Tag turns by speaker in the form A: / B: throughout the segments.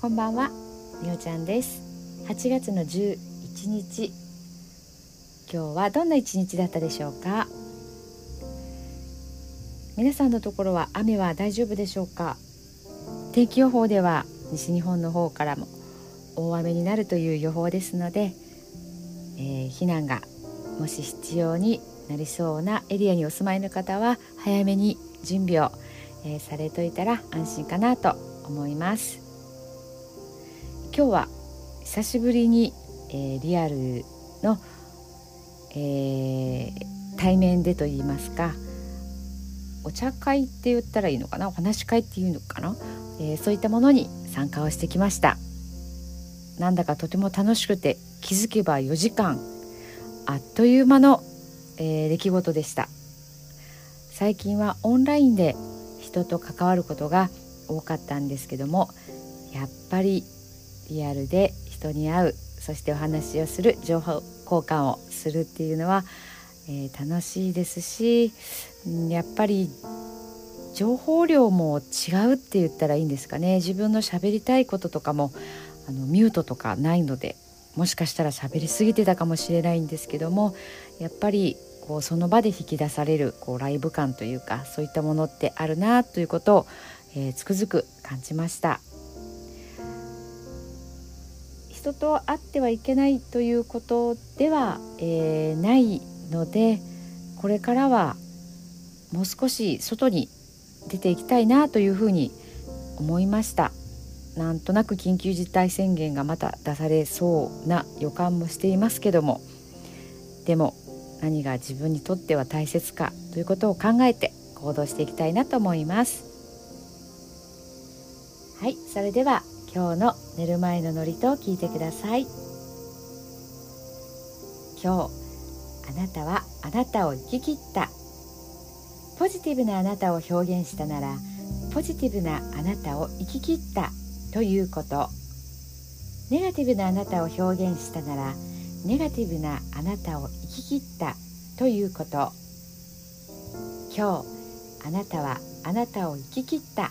A: こんばんは。みおちゃんです。8月の11日。今日はどんな一日だったでしょうか？皆さんのところは雨は大丈夫でしょうか？天気予報では西日本の方からも大雨になるという予報ですので、えー、避難がもし必要になりそうなエリアにお住まいの方は早めに準備を、えー、されといたら安心かなと思います。今日は久しぶりに、えー、リアルの、えー、対面でと言いますかお茶会って言ったらいいのかなお話し会っていうのかな、えー、そういったものに参加をしてきました。なんだかとても楽しくて気づけば4時間あっという間の、えー、出来事でした。最近はオンラインで人と関わることが多かったんですけどもやっぱりリアルで人に会うそしてお話をする情報交換をするっていうのは、えー、楽しいですしやっぱり情報量も違うって言ったらいいんですかね自分の喋りたいこととかもあのミュートとかないのでもしかしたら喋りすぎてたかもしれないんですけどもやっぱりこうその場で引き出されるこうライブ感というかそういったものってあるなということを、えー、つくづく感じました。人と会ってはいけないということでは、えー、ないのでこれからはもう少し外に出ていきたいなというふうに思いました。なんとなく緊急事態宣言がまた出されそうな予感もしていますけども。でも何が自分にとっては大切かということを考えて行動していきたいなと思います。はいそれでは今日の寝る前の祝詞を聞いてください。今日あなたはあなたを生き切った。ポジティブなあなたを表現したならポジティブなあなたを生き切った。ということ。ネガティブなあなたを表現したならネガティブなあなたを生き切った。ということ。今日あなたはあなたを生き切った。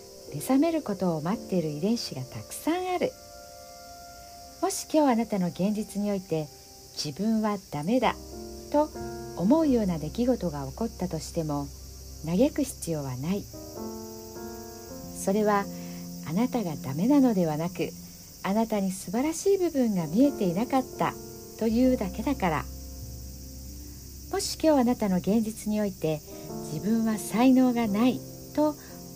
A: 目覚めることを待っている遺伝子がたくさんある。もし今日あなたの現実において自分はダメだと思うような出来事が起こったとしても嘆く必要はない。それはあなたがダメなのではなくあなたに素晴らしい部分が見えていなかったというだけだから。もし今日あなたの現実において自分は才能がないと